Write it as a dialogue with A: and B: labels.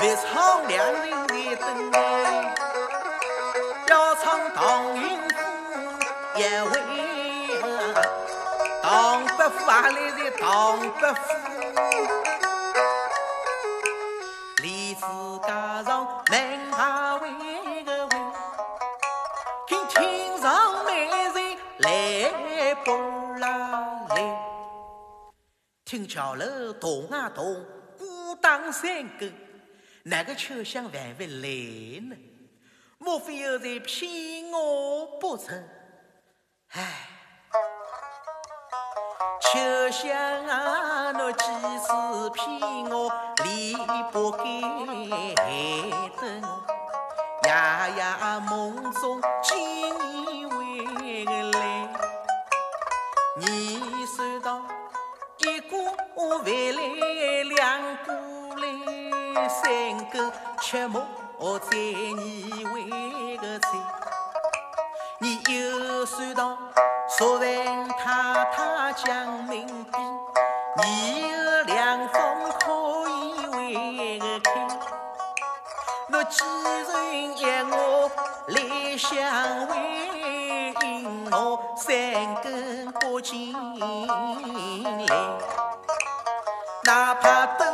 A: 别唱两人在等待，要唱唐云府一位，唐伯虎啊来在唐伯虎，李子加上门下为个位，听天上美人来不啦来，听桥楼动啊动，鼓荡山沟。哪个秋香还会来呢？莫非又在骗我不成？唉，秋香啊，侬几次骗我，离不开害得我，夜夜梦中见你回来。你算到一个回来，两个。三更吃馍在你为个菜，你又算到熟人太太讲明比，你有两封可以为个开。我几人约我来相会，我三更过进来，哪怕等。